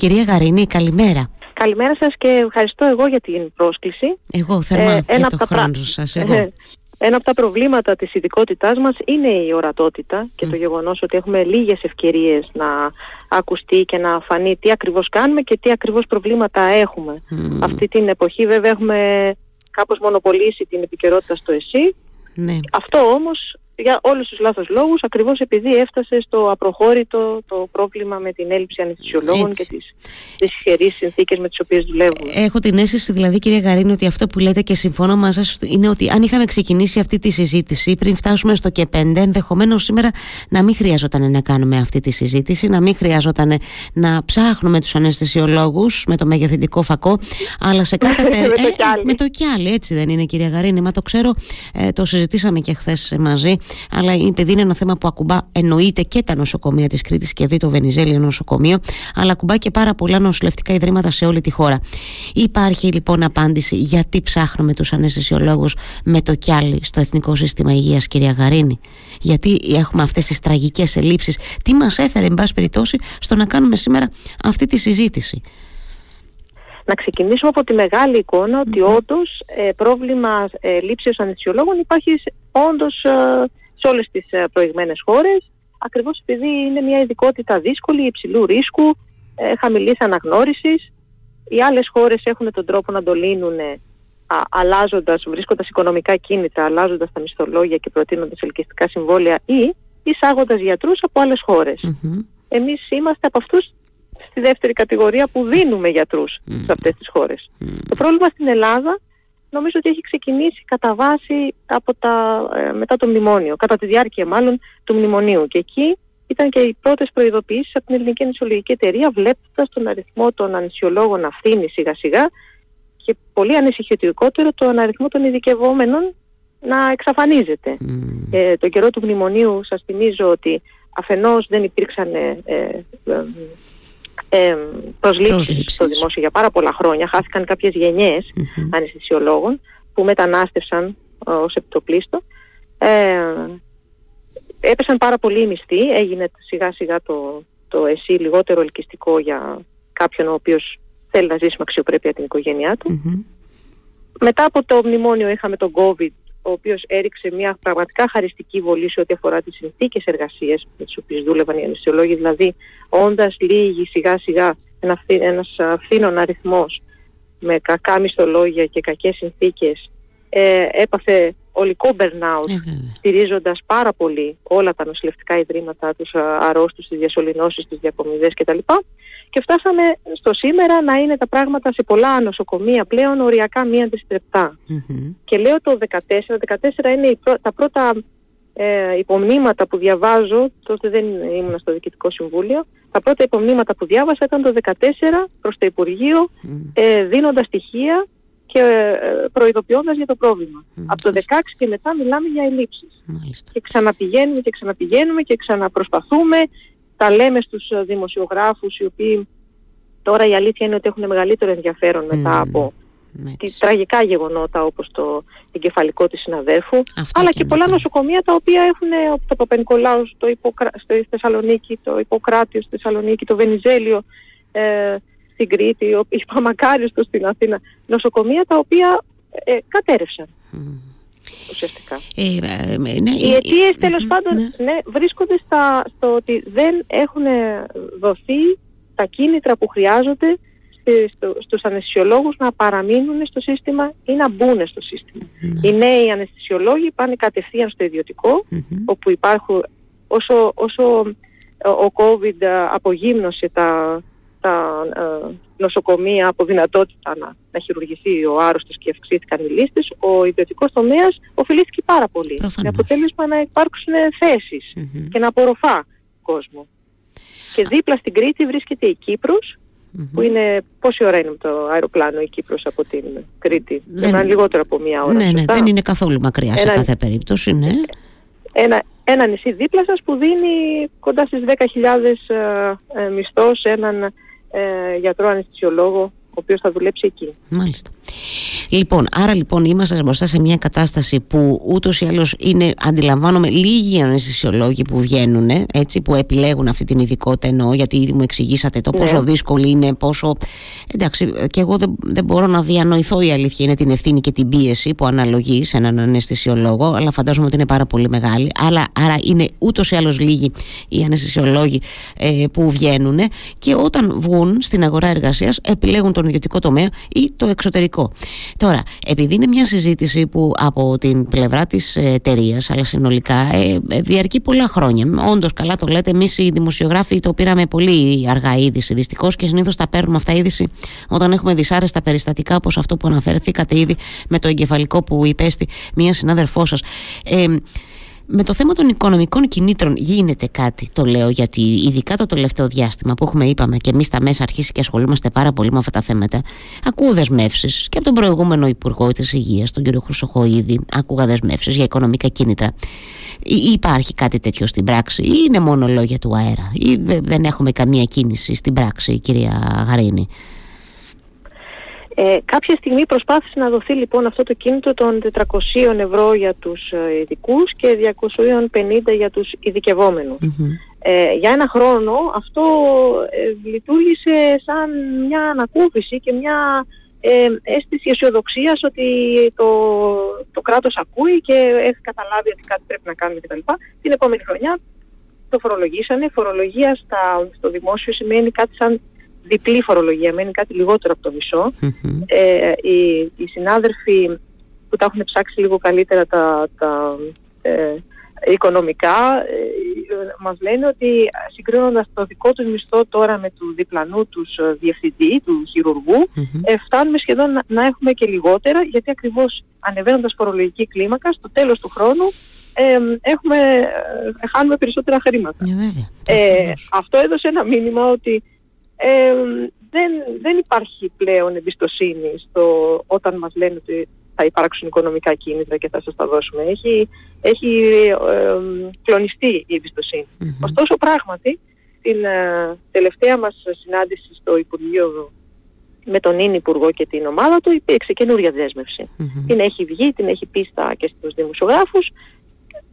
Κυρία Γαρίνη, καλημέρα. Καλημέρα σας και ευχαριστώ εγώ για την πρόσκληση. Εγώ θερμά ε, για το χρόνο σας. Εγώ. Ε, ένα από τα προβλήματα της ειδικότητάς μας είναι η ορατότητα και το γεγονός ότι έχουμε λίγες ευκαιρίες να ακουστεί και να φανεί τι ακριβώς κάνουμε και τι ακριβώς προβλήματα έχουμε. Αυτή την εποχή βέβαια έχουμε κάπως μονοπολίσει την επικαιρότητα στο ΕΣΥ. Ναι. Αυτό όμως για όλους τους λάθος λόγους, ακριβώς επειδή έφτασε στο απροχώρητο το πρόβλημα με την έλλειψη αναισθησιολόγων και τις, τις ισχυρές συνθήκες με τις οποίες δουλεύουμε. Έχω την αίσθηση δηλαδή κυρία Γαρίνη ότι αυτό που λέτε και συμφωνώ μαζί σας είναι ότι αν είχαμε ξεκινήσει αυτή τη συζήτηση πριν φτάσουμε στο και 5 ενδεχομένως σήμερα να μην χρειαζόταν να κάνουμε αυτή τη συζήτηση, να μην χρειαζόταν να ψάχνουμε τους αναισθησιολόγους με το μεγεθυντικό φακό, αλλά σε κάθε περίπτωση... Ε, με το κι άλλο, έτσι δεν είναι κυρία Γαρίνη, μα το ξέρω, ε, το συζητήσαμε και χθες μαζί αλλά επειδή είναι ένα θέμα που ακουμπά εννοείται και τα νοσοκομεία της Κρήτης και δει το Βενιζέλιο νοσοκομείο, αλλά ακουμπά και πάρα πολλά νοσηλευτικά ιδρύματα σε όλη τη χώρα. Υπάρχει λοιπόν απάντηση γιατί ψάχνουμε τους αναισθησιολόγους με το κιάλι στο Εθνικό Σύστημα Υγείας, κυρία Γαρίνη. Γιατί έχουμε αυτές τις τραγικές ελλείψεις. Τι μας έφερε, εν πάση περιπτώσει, στο να κάνουμε σήμερα αυτή τη συζήτηση; Να ξεκινήσουμε από τη μεγάλη εικόνα ότι όντως ε, πρόβλημα ε, λήψεως αναισθησιολόγων υπάρχει όντως ε, σε όλες τις ε, προηγμένες χώρες, ακριβώς επειδή είναι μια ειδικότητα δύσκολη, υψηλού ρίσκου, ε, χαμηλής αναγνώρισης. Οι άλλες χώρες έχουν τον τρόπο να το λύνουν αλλάζοντας, βρίσκοντας οικονομικά κίνητα, αλλάζοντας τα μισθολόγια και προτείνοντας ελκυστικά συμβόλαια ή εισάγοντας γιατρούς από άλλες χώρες. Mm-hmm. Εμείς είμαστε από αυτούς στη δεύτερη κατηγορία που δίνουμε γιατρούς σε αυτές τις χώρες. Το πρόβλημα στην Ελλάδα νομίζω ότι έχει ξεκινήσει κατά βάση από τα, ε, μετά το μνημόνιο, κατά τη διάρκεια μάλλον του μνημονίου. Και εκεί ήταν και οι πρώτες προειδοποιήσεις από την Ελληνική Ανησιολογική Εταιρεία, βλέποντας τον αριθμό των ανησιολόγων να φθήνει σιγά σιγά και πολύ ανησυχητικότερο τον αριθμό των ειδικευόμενων να εξαφανίζεται. Mm. Ε, τον καιρό του μνημονίου σας θυμίζω ότι αφενός δεν υπήρξαν ε, ε, ε, προσλήψεις στο δημόσιο για πάρα πολλά χρόνια. Χάθηκαν κάποιες γενιές mm-hmm. αναισθησιολόγων που μετανάστευσαν ε, ως επιτοπλίστο. Ε, έπεσαν πάρα πολύ οι μισθοί, έγινε σιγά σιγά το, το εσύ λιγότερο ελκυστικό για κάποιον ο οποίος θέλει να ζήσει με αξιοπρέπεια την οικογένειά του. Μετά από το μνημόνιο είχαμε τον COVID ο οποίος έριξε μια πραγματικά χαριστική βολή σε ό,τι αφορά τις συνθήκες εργασίας με τις οποίες δούλευαν οι αναισθησιολόγοι, δηλαδή όντας λίγοι σιγά σιγά ένα, ένας φθήνων αριθμός με κακά μισθολόγια και κακές συνθήκες ε, έπαθε ολικό burnout ε, στηρίζοντας πάρα πολύ όλα τα νοσηλευτικά ιδρύματα, τους αρρώστους, τις διασωληνώσεις, τις διακομιδές κτλ. Και φτάσαμε στο σήμερα να είναι τα πράγματα σε πολλά νοσοκομεία πλέον οριακά μη αντιστρεπτά. Και λέω το 14, 14 είναι τα πρώτα ε, υπομνήματα που διαβάζω, τότε δεν ήμουν στο Διοικητικό Συμβούλιο, τα πρώτα υπομνήματα που διάβασα ήταν το 14 προς το Υπουργείο, ε, δίνοντας στοιχεία και ε, προειδοποιώντας για το πρόβλημα. Από το 16 και μετά μιλάμε για ελλείψεις. Και ξαναπηγαίνουμε και ξαναπηγαίνουμε και ξαναπροσπαθούμε. Τα λέμε στους ε, δημοσιογράφους οι οποίοι τώρα η αλήθεια είναι ότι έχουν μεγαλύτερο ενδιαφέρον μετά από τις τραγικά γεγονότα όπως το εγκεφαλικό της συναδέρφου αλλά και, πολλά νοσοκομεία τα οποία έχουν το Παπα-Νικολάου στο, Υποκρα... στο Θεσσαλονίκη, το Ιπποκράτιο στη Θεσσαλονίκη, το Βενιζέλιο ε, στην Κρήτη, η Παμακάριστο στην Αθήνα νοσοκομεία τα οποία ε, κατέρευσαν ουσιαστικά. Ε, ε, ναι, Οι αιτίες ε, τέλος πάντων ναι. ναι. βρίσκονται στα, στο ότι δεν έχουν δοθεί τα κίνητρα που χρειάζονται στο, στους αναισθησιολόγους να παραμείνουν στο σύστημα ή να μπουν στο σύστημα. Ναι. Οι νέοι αναισθησιολόγοι πάνε κατευθείαν στο ιδιωτικό, όπου υπάρχουν όσο, όσο ο COVID απογύμνωσε τα, τα ε, νοσοκομεία από δυνατότητα να, να χειρουργηθεί ο άρρωστος και αυξήθηκαν οι λίστες, ο ιδιωτικός τομέας οφειλήθηκε πάρα πολύ. Προφανώς. Με αποτέλεσμα να υπάρξουν και να απορροφά κόσμο. Και δίπλα στην Κρήτη βρίσκεται η κυπρος που είναι πόση ώρα είναι με το αεροπλάνο η Κύπρος από την Κρήτη; Δεν είναι λιγότερο από μία ώρα. Ναι, ναι, δεν είναι καθόλου μακριά σε κάθε περίπτωση, ναι. Ένα, ένα νησί δίπλα σας που δίνει κοντά στις 10.000 ε, ε, μισθό σε έναν ε, γιατρό αναισθησιολόγο ο οποίος θα δουλέψει εκεί. Μάλιστα. Λοιπόν, άρα λοιπόν είμαστε μπροστά σε μια κατάσταση που ούτως ή άλλως είναι, αντιλαμβάνομαι, λίγοι αναισθησιολόγοι που βγαίνουν, έτσι, που επιλέγουν αυτή την ειδικότητα εννοώ, γιατί ήδη μου εξηγήσατε το πόσο ναι. δύσκολη είναι, πόσο. Εντάξει, και εγώ δεν, δεν μπορώ να διανοηθώ η αλήθεια είναι την ευθύνη και την πίεση που αναλογεί σε έναν αναισθησιολόγο, αλλά φαντάζομαι ότι είναι πάρα πολύ μεγάλη. Αλλά, άρα είναι ούτως ή άλλως λίγοι οι αναισθησιολόγοι ε, που βγαίνουν και όταν βγουν στην αγορά εργασίας επιλέγουν τον ιδιωτικό τομέα ή το εξωτερικό. Τώρα, επειδή είναι μια συζήτηση που από την πλευρά της εταιρείας, αλλά συνολικά ε, ε, διαρκεί πολλά χρόνια. Όντως, καλά το λέτε, εμείς οι δημοσιογράφοι το πήραμε πολύ αργά είδηση δυστυχώς και συνήθως τα παίρνουμε αυτά είδηση όταν έχουμε δυσάρεστα περιστατικά όπως αυτό που αναφερθήκατε ήδη με το εγκεφαλικό που υπέστη μία συνάδελφός σας. Ε, με το θέμα των οικονομικών κινήτρων γίνεται κάτι, το λέω, γιατί ειδικά το τελευταίο διάστημα που έχουμε, είπαμε και εμείς τα μέσα αρχίσει και ασχολούμαστε πάρα πολύ με αυτά τα θέματα, ακούω δεσμεύσεις και από τον προηγούμενο Υπουργό της Υγείας, τον κύριο Χρυσοχοίδη, ακούγα δεσμεύσεις για οικονομικά κίνητρα. Υπάρχει κάτι τέτοιο στην πράξη, ή είναι μόνο λόγια του αέρα, ή δεν έχουμε καμία κίνηση στην πράξη, κυρία Γαρίνη; Ε, κάποια στιγμή προσπάθησε να δοθεί λοιπόν αυτό το κίνητο των 400 ευρώ για τους ε, ειδικούς και 250 για τους ειδικευομενους Ε, για ένα χρόνο αυτό ε, λειτουργήσε σαν μια ανακούφιση και μια ε, αίσθηση αισιοδοξίας ότι το, το κράτος ακούει και έχει καταλάβει ότι κάτι πρέπει να κάνουμε κτλ. Την επόμενη χρονιά το φορολογήσανε. Φορολογία στα, στο δημόσιο σημαίνει κάτι σαν διπλή φορολογία, μένει κάτι λιγότερο από το μισο Ε, οι, οι συνάδελφοι που τα έχουν ψάξει λίγο καλύτερα τα, τα ε, οικονομικά ε, μας λένε ότι συγκρίνοντας το δικό τους μισθό τώρα με του διπλανού τους ε, διευθυντή, του χειρουργού ε, φτάνουμε σχεδόν να, έχουμε και λιγότερα γιατί ακριβώς ανεβαίνοντας φορολογική κλίμακα στο τέλος του χρόνου ε, έχουμε, χάνουμε περισσότερα χρήματα. αυτό έδωσε ένα μήνυμα ότι ε, δεν, δεν υπάρχει πλέον εμπιστοσύνη στο, όταν μας λένε ότι θα υπάρξουν οικονομικά κίνητρα και θα σας τα δώσουμε. Έχει, έχει ε, κλονιστεί η εμπιστοσύνη. Ωστόσο πράγματι την ε, τελευταία μας συνάντηση στο Υπουργείο με τον Ίνι Υπουργό και την ομάδα του υπήρξε καινούρια Την έχει βγει, την έχει πει στα, και στους δημοσιογράφους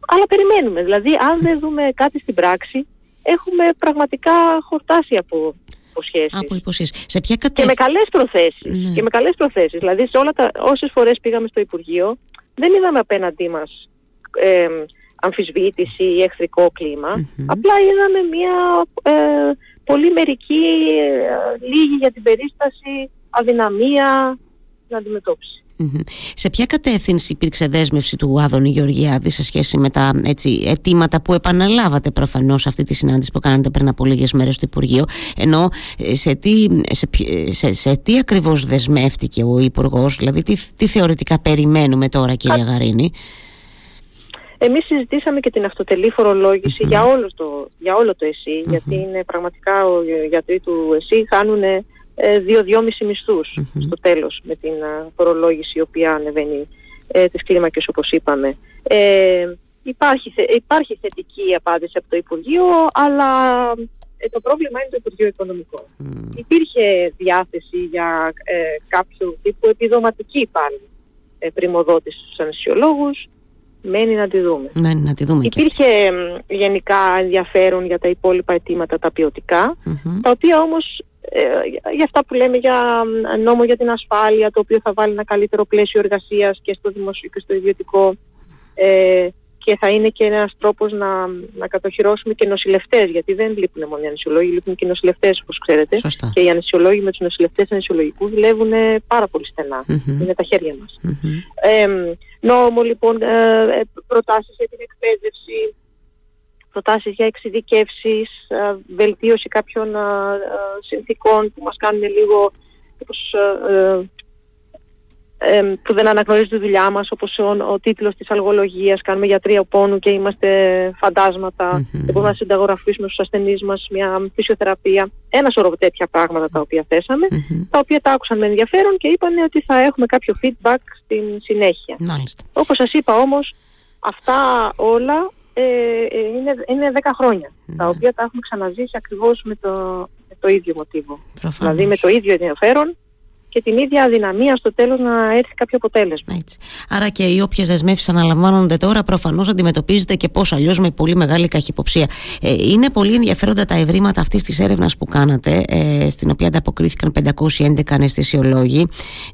αλλά περιμένουμε. Δηλαδή αν δεν δούμε κάτι στην πράξη έχουμε πραγματικά χορτάσει από υποσχέσεις. Από υποσχέσεις. Σε ποια Και με καλές προθέσεις. Ναι. Και με καλές προθέσεις. Δηλαδή σε όλα τα, όσες φορές πήγαμε στο Υπουργείο δεν είδαμε απέναντί μας ε, αμφισβήτηση ή εχθρικό Απλά είδαμε μια ε, πολύ μερική, ε, λίγη για την περίσταση, αδυναμία στην αντιμετώπιση. Σε ποια κατεύθυνση υπήρξε δέσμευση του Άδωνη Γεωργιάδη σε σχέση με τα έτσι, αιτήματα που επαναλάβατε προφανώς αυτή τη συνάντηση που κάνατε πριν από λίγες μέρες στο Υπουργείο. Ενώ ε, σε τι, σε, σε, σε τι ακριβώς δεσμεύτηκε ο Υπουργός, δηλαδή τι, τι θεωρητικά περιμένουμε τώρα, κυρία Γαρίνη; Εμείς συζητήσαμε και την αυτοτελή για, όλο το, για όλο το ΕΣΥ, γιατί είναι πραγματικά οι γιατροί του ΕΣΥ χάνουν ε, δύο-δυόμισι μισθούς στο τέλος με την φορολόγηση η οποία ανεβαίνει ε, τις κλίμακες όπως είπαμε. Ε, υπάρχει, υπάρχει θετική απάντηση από το Υπουργείο, αλλά ε, το πρόβλημα είναι το Υπουργείο Οικονομικών. Υπήρχε διάθεση για ε, κάποιο τύπου επιδοματική πάλι ε, πρημοδότηση στους ανεσιολόγους, μένει να τη δούμε. Μένει να τη δούμε Υπήρχε γενικά ενδιαφέρον για τα υπόλοιπα αιτήματα τα ποιοτικα τα οποία όμως ε, για αυτά που λέμε για νόμο για την ασφάλεια, το οποίο θα βάλει ένα καλύτερο πλαίσιο εργασίας και στο δημοσίο και στο ιδιωτικό ε, και θα είναι και ένας τρόπος να, να κατοχυρώσουμε και νοσηλευτές, γιατί δεν λείπουν μόνο οι ανεσιολόγοι, λείπουν και οι νοσηλευτές όπως ξέρετε. Σωστά. Και οι ανεσιολόγοι με τους νοσηλευτές ανεσιολογικού δουλεύουν πάρα πολύ Είναι τα χέρια μας. Ε, νόμο λοιπόν, ε, ε, προτάσεις για την εκπαίδευση, προτάσεις για εξειδικεύσεις, ε, βελτίωση κάποιων ε, ε, συνθήκων που μας κάνουν λίγο όπως, που δεν αναγνωρίζει τη δουλειά μας όπως ο, ο τίτλος της αλγολογίας κάνουμε γιατρία πόνου και είμαστε φαντάσματα mm-hmm. δεν μπορούμε να συνταγογραφήσουμε στους ασθενείς μας μια φυσιοθεραπεία ένα σωρό τέτοια πράγματα τα οποία θέσαμε τα οποία τα άκουσαν με ενδιαφέρον και είπαν ότι θα έχουμε κάποιο feedback στην συνέχεια Μάλιστα. όπως σας είπα όμως αυτά όλα ε, ε, είναι, είναι 10 χρόνια, τα ναι. οποία τα έχουμε ξαναζήσει ακριβώς με το, με το ίδιο μοτίβο. Δηλαδή με το ίδιο ενδιαφέρον και την ίδια αδυναμία στο τέλος να έρθει κάποιο αποτέλεσμα. Έτσι. Άρα και οι όποιες δεσμεύσεις αναλαμβάνονται τώρα προφανώς αντιμετωπίζεται και πώς αλλιώς με πολύ μεγάλη καχυποψία. Ε, είναι πολύ ενδιαφέροντα τα ευρήματα αυτής της έρευνας που κάνατε, ε, στην οποία ανταποκρίθηκαν 511 αναισθησιολόγοι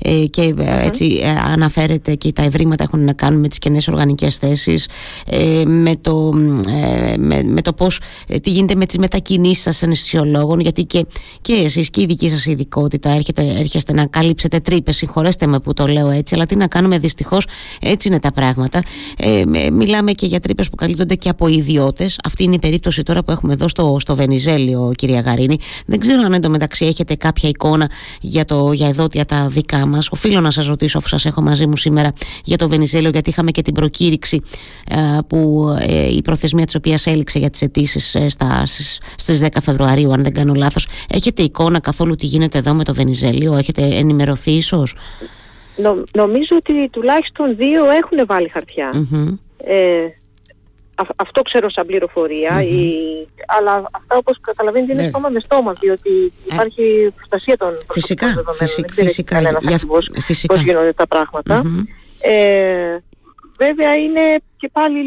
ε, και ε, έτσι ε, αναφέρεται και τα ευρήματα έχουν να κάνουν με τις κενές οργανικές θέσεις, ε, με το, ε, με, με το πώς τι γίνεται με τις μετακινήσεις σα αναισθησιολόγων, γιατί και, και εσείς και η δική σας ειδικότητα έρχεται, έρχεστε να καλύψετε τρύπες. Συγχωρέστε με που το λέω έτσι, αλλά τι να κάνουμε, δυστυχώς έτσι είναι τα πράγματα. Ε, μιλάμε και για τρύπες που καλύπτονται και από ιδιώτες. Αυτή είναι η περίπτωση τώρα που έχουμε εδώ στο, στο Βενιζέλιο, κυρία Γαρίνη. Δεν ξέρω αν εντωμεταξύ έχετε κάποια εικόνα για, το, για εδότια τα δικά μας. Οφείλω να σας ρωτήσω, αφού σας έχω μαζί μου σήμερα, για το Βενιζέλιο, γιατί είχαμε και την προκήρυξη ε, που ε, η προθεσμία της οποίας έληξε για τις αιτήσεις ε, στις 10 Φεβρουαρίου, αν δεν κάνω λάθος. Έχετε εικόνα καθόλου τι γίνεται εδώ με το Βενιζέλιο, έχετε ενημερωθεί ίσως; νομίζω ότι τουλάχιστον δύο έχουν βάλει Ε, αυτό ξέρω σαν πληροφορία, η, αλλά αυτά όπως καταλαβαίνετε είναι ναι. στόμα με στόμα, διότι ε. υπάρχει προστασία των φυσικά, δεδομένων. Φυσικά, φυσικά, για, φυσικά. πώς γίνονται τα πραγματα Ε, βέβαια είναι και πάλι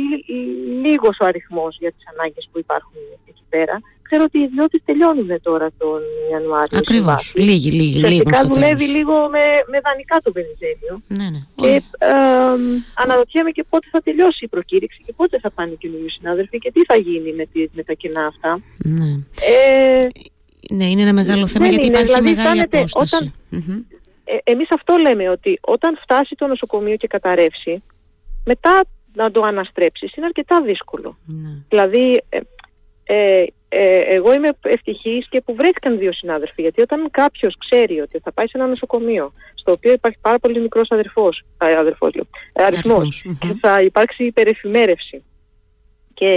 λίγος ο αριθμός για τις ανάγκες που υπάρχουν εκεί πέρα ξέρω ότι οι ιδιώτες τελειώνουν τώρα τον Ιανουάριο. Ακριβώς. Λίγοι, λίγοι. Φυσικά δουλεύει λίγο με, με δανεικά το Βενιζέλιο. Ναι, ναι. Και ε, αναρωτιέμαι και πότε θα τελειώσει η προκήρυξη και πότε θα πάνε οι καινούριοι συνάδελφοι και τι θα γίνει με, τη, με τα κενά αυτά. Ναι. Ε, ναι, είναι ένα μεγάλο θέμα γιατί είναι, υπάρχει δηλαδή, μεγάλη απόσταση. Όταν, mm-hmm. ε, εμείς αυτό λέμε ότι όταν φτάσει το νοσοκομείο και καταρρεύσει, μετά να το αναστρέψεις είναι αρκετά δύσκολο. Ναι. Δηλαδή, ε, ε, ε, εγώ είμαι ευτυχής και που βρέθηκαν δύο συνάδελφοι γιατί όταν κάποιος ξέρει ότι θα πάει σε ένα νοσοκομείο στο οποίο υπάρχει πάρα πολύ μικρός αδερφός, α, αδερφός λέω, ε, αριθμός και θα υπάρξει υπερεφημέρευση και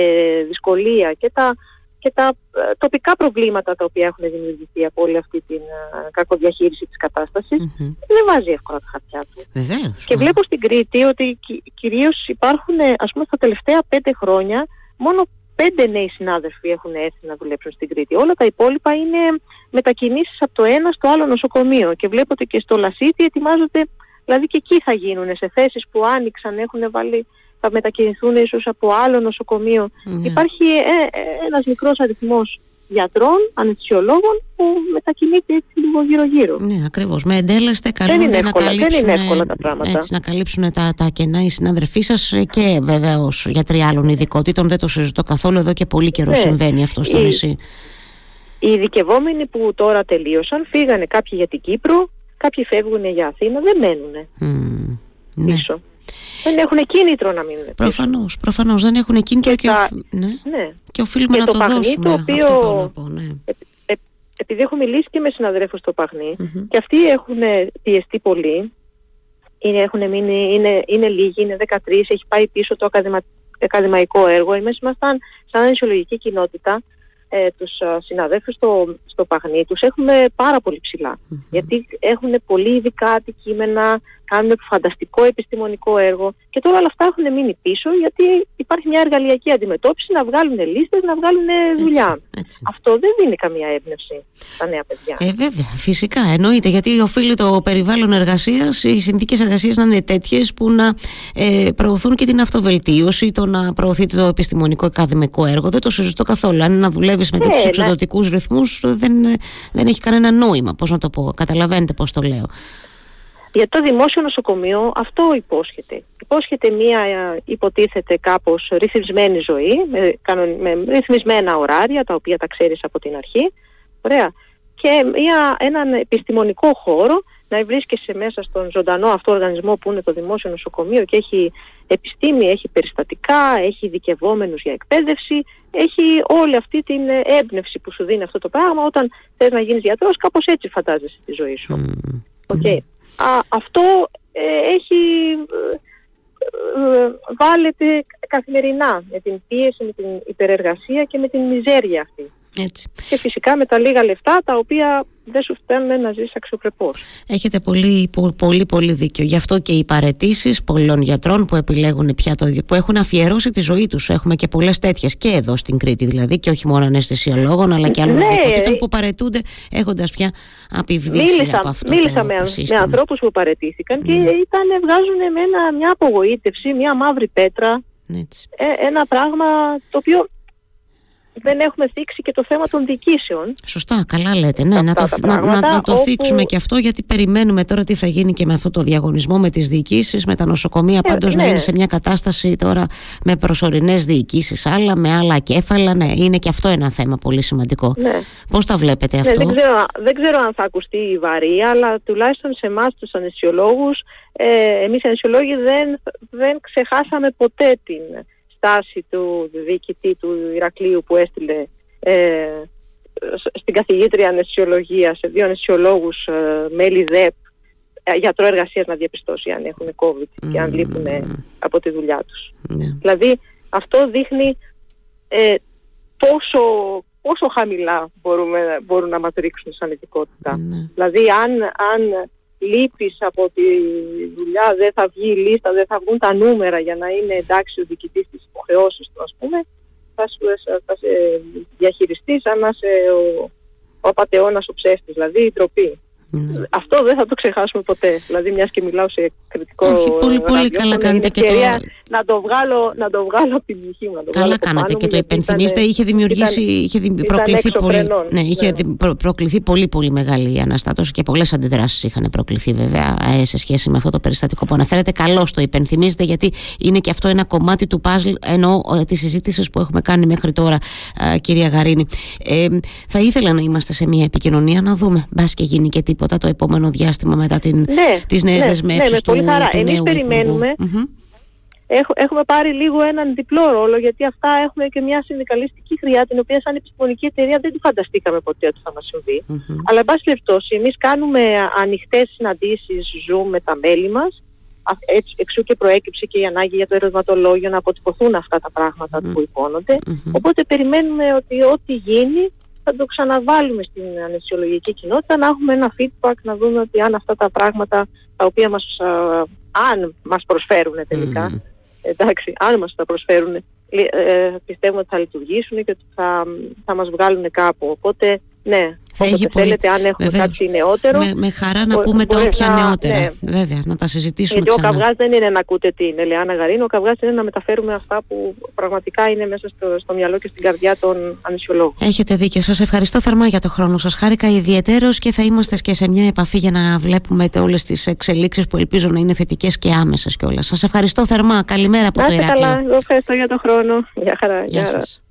δυσκολία και τα, και τα ε, τοπικά προβλήματα τα οποία έχουν δημιουργηθεί από όλη αυτή την uh, κακοδιαχείριση της κατάστασης δεν βάζει εύκολα τα χαρτιά του. Και βλέπω στην Κρήτη ότι κυ- κυρίως υπάρχουν ας πούμε στα τελευταία πέντε χρόνια μόνο πέντε νέοι συνάδελφοι έχουν έρθει να δουλέψουν στην Κρήτη. Όλα τα υπόλοιπα είναι μετακινήσεις από το ένα στο άλλο νοσοκομείο και βλέπω ότι και στο Λασίτη ετοιμάζονται, δηλαδή και εκεί θα γίνουν σε θέσεις που άνοιξαν, έχουν βάλει, θα μετακινηθούν ίσως από άλλο νοσοκομείο. Ναι. Υπάρχει ε, ε, ένας μικρός αριθμός γιατρών, αναισθησιολόγων που μετακινείται έτσι λίγο γύρω-γύρω. Ναι, ακριβώς. Με εντέλεστε καλούνται να καλύψουν, δεν είναι εύκολα τα πράγματα. Έτσι, να καλύψουν τα, τα κενά οι συνάδελφοί σας και βεβαίω γιατροί άλλων ειδικότητων. Δεν το συζητώ καθόλου. Εδώ και πολύ καιρό ναι. συμβαίνει αυτό στο νησί. Οι ειδικευόμενοι που τώρα τελείωσαν φύγανε κάποιοι για την Κύπρο, κάποιοι φεύγουν για Αθήνα, δεν μένουν mm, πίσω. Ναι. Δεν έχουν κίνητρο να μείνουν. Προφανώς, προφανώς δεν έχουν κίνητρο και, και, ναι. ναι. και οφείλουμε και να το, το δώσουμε. Το οποίο, αυτό πω, ναι. ε, ε, επειδή έχω μιλήσει και με συναδρέφου στο παγνι και αυτοί έχουν πιεστεί πολύ, είναι, έχουν μείνει, είναι, είναι λίγοι, είναι 13, έχει πάει πίσω το ακαδημα, ακαδημαϊκό έργο. Εμείς ήμασταν σαν ανησιολογική κοινότητα ε, τους συναδέλφους στο, στο Παγνί τους έχουμε πάρα πολύ Γιατί έχουν πολύ ειδικά αντικείμενα, κάνουν φανταστικό επιστημονικό έργο και τώρα όλα αυτά έχουν μείνει πίσω γιατί υπάρχει μια εργαλειακή αντιμετώπιση να βγάλουν λίστες, να βγάλουν δουλειά. Αυτό δεν δίνει καμία έμπνευση στα νέα παιδιά. Ε, βέβαια, φυσικά, εννοείται γιατί οφείλει το περιβάλλον εργασίας, οι συνθήκες εργασίας να είναι τέτοιες που να ε, προωθούν και την αυτοβελτίωση, το να προωθείται το επιστημονικό ακαδημικό έργο. Δεν το συζητώ καθόλου. Αν να δουλεύεις με τέτοιους ε, εξοδοτικού ρυθμούς, δεν, δεν έχει κανένα νόημα. Πώς να το πω, καταλαβαίνετε πώς το λέω. Για το δημόσιο νοσοκομείο αυτό υπόσχεται. Υπόσχεται μία υποτίθεται κάπως ρυθμισμένη ζωή, με, με ρυθμισμένα ωράρια, τα οποία τα ξέρεις από την αρχή. Ωραία. Και μια, έναν επιστημονικό χώρο να βρίσκεσαι μέσα στον ζωντανό αυτό οργανισμό που είναι το δημόσιο νοσοκομείο και έχει επιστήμη, έχει περιστατικά, έχει ειδικευόμενους για εκπαίδευση, έχει όλη αυτή την έμπνευση που σου δίνει αυτό το πράγμα όταν θες να γίνεις γιατρός, κάπως έτσι φαντάζεσαι τη ζωή σου. Okay αυτό ε, έχει ε, ε, βάλετε καθημερινά με την πίεση, με την υπερεργασία και με την μιζέρια αυτή. Έτσι. Και φυσικά με τα λίγα λεφτά τα οποία δεν σου φταίνουν να ζεις αξιοπρεπώς. Έχετε πολύ, πολύ, πολύ δίκιο. Γι' αυτό και οι παρετήσεις πολλών γιατρών που επιλέγουν πια το που έχουν αφιερώσει τη ζωή τους. Έχουμε και πολλές τέτοιες και εδώ στην Κρήτη δηλαδή και όχι μόνο αναισθησιολόγων αλλά και άλλων ναι. που παρετούνται έχοντας πια απειβδίσει από αυτό Μίλησα το, με, με ανθρώπους που παρετήθηκαν και ναι. ήταν, βγάζουν με ένα, μια απογοήτευση, μια μαύρη πέτρα. Ε, ένα πράγμα το οποίο δεν έχουμε θίξει και το θέμα των διοικήσεων. Σωστά, καλά λέτε. Ναι, να το, να, να, να το θίξουμε και αυτό, γιατί περιμένουμε τώρα τι θα γίνει και με αυτό το διαγωνισμό με τις διοικήσεις, με τα νοσοκομεία. Ε, Πάντως ναι. να είναι σε μια κατάσταση τώρα με προσωρινές διοικήσεις, άλλα, με άλλα κέφαλα. Ναι, είναι και αυτό ένα θέμα πολύ σημαντικό. Ναι. Πώς τα βλέπετε ναι, αυτό, δεν, ξέρω, δεν ξέρω αν θα ακουστεί η βαρύ, αλλά τουλάχιστον σε εμάς τους ανεσιολόγου, ε, εμείς οι ανεσιολόγοι δεν, δεν ξεχάσαμε ποτέ την στάση του διοικητή του Ηρακλείου που έστειλε ε, στην καθηγήτρια ανεσιολογία σε δύο ανεσιολόγους ε, μέλη ΔΕΠ ε, γιατρό εργασίας να διαπιστώσει αν έχουν COVID και αν λείπουν από τη δουλειά τους. Ναι. Δηλαδή αυτό δείχνει ε, πόσο, πόσο χαμηλά μπορούμε, μπορούν να μας ρίξουν σαν ειδικότητα. Ναι. Δηλαδή αν, αν λείπεις από τη δουλειά, δεν θα βγει η λίστα, δεν θα βγουν τα νούμερα για να είναι εντάξει ο διοικητής της υποχρεώσεις του ας πούμε, θα, σου, θα σε διαχειριστείς σαν να είσαι ο, ο απατεώνας ο ψεύτης, δηλαδή η τροπή. Ναι. Αυτό δεν θα το ξεχάσουμε ποτέ. Δηλαδή, μιας και μιλάω σε κριτικό. Όχι, πολύ, πολύ καλά κάνετε και το. Να το βγάλω, να το βγάλω από την ψυχή μου. Να το καλά κάνατε και το υπενθυμίστε. Είχε δημιουργήσει. είχε προκληθεί πολύ. Ναι, είχε ναι. προκληθεί πολύ, πολύ μεγάλη αναστάτωση και πολλές αντιδράσεις είχαν προκληθεί βέβαια ε, σε σχέση με αυτό το περιστατικό που αναφέρετε. Καλώς το υπενθυμίζετε γιατί είναι και αυτό ένα κομμάτι του παζλ ενώ ε, της συζήτησης που έχουμε κάνει μέχρι τώρα, κυρία Γαρίνη. Ε, θα ήθελα να είμαστε σε μια επικοινωνία να δούμε. Μπας και γίνει και τίποτα τίποτα το επόμενο διάστημα μετά την, ναι, τις νέες ναι, δεσμεύσεις ναι, του, πολύ χαρά. Εμείς περιμένουμε. Έχουμε πάρει λίγο έναν διπλό ρόλο γιατί αυτά έχουμε και μια συνδικαλιστική χρειά την οποία σαν επιστημονική εταιρεία δεν τη φανταστήκαμε ποτέ ότι θα μας συμβεί. Αλλά εν πάση περιπτώσει εμείς κάνουμε ανοιχτές συναντήσεις Zoom με τα μέλη μας. Εξού και προέκυψε και η ανάγκη για το ερωτηματολόγιο να αποτυπωθούν αυτά τα πράγματα που υπόνονται. Οπότε περιμένουμε ότι ό,τι γίνει θα το ξαναβάλουμε στην ανεσιολογική κοινότητα, να έχουμε ένα feedback, να δούμε ότι αν αυτά τα πράγματα τα οποία μας, αν μας προσφέρουν τελικά, εντάξει, αν μας τα προσφέρουν, ε, ε, πιστεύουμε ότι θα λειτουργήσουν και ότι θα, θα μας βγάλουν κάπου. Οπότε, ναι, Όποτε θέλετε, αν έχουμε Βεβαίως. κάτι νεότερο. Με, με χαρά να πούμε τα όποια να, νεότερα. Ναι. Βέβαια, να τα συζητήσουμε Γιατί ξανά. ο καυγάς δεν είναι να ακούτε την Ελεάνα Γαρίνο, ο καυγάς είναι να μεταφέρουμε αυτά που πραγματικά είναι μέσα στο, στο μυαλό και στην καρδιά των ανισιολόγων. Έχετε δίκιο. Σας ευχαριστώ θερμά για το χρόνο σας. Χάρηκα ιδιαίτερω και θα είμαστε και σε μια επαφή για να βλέπουμε όλες τις εξελίξεις που ελπίζω να είναι θετικές και άμεσες κιόλας. Σας ευχαριστώ θερμά. Καλημέρα από να το Ηράκλειο. Καλά, εγώ ευχαριστώ για το χρόνο. Γεια χαρά. Γεια, Γεια σας.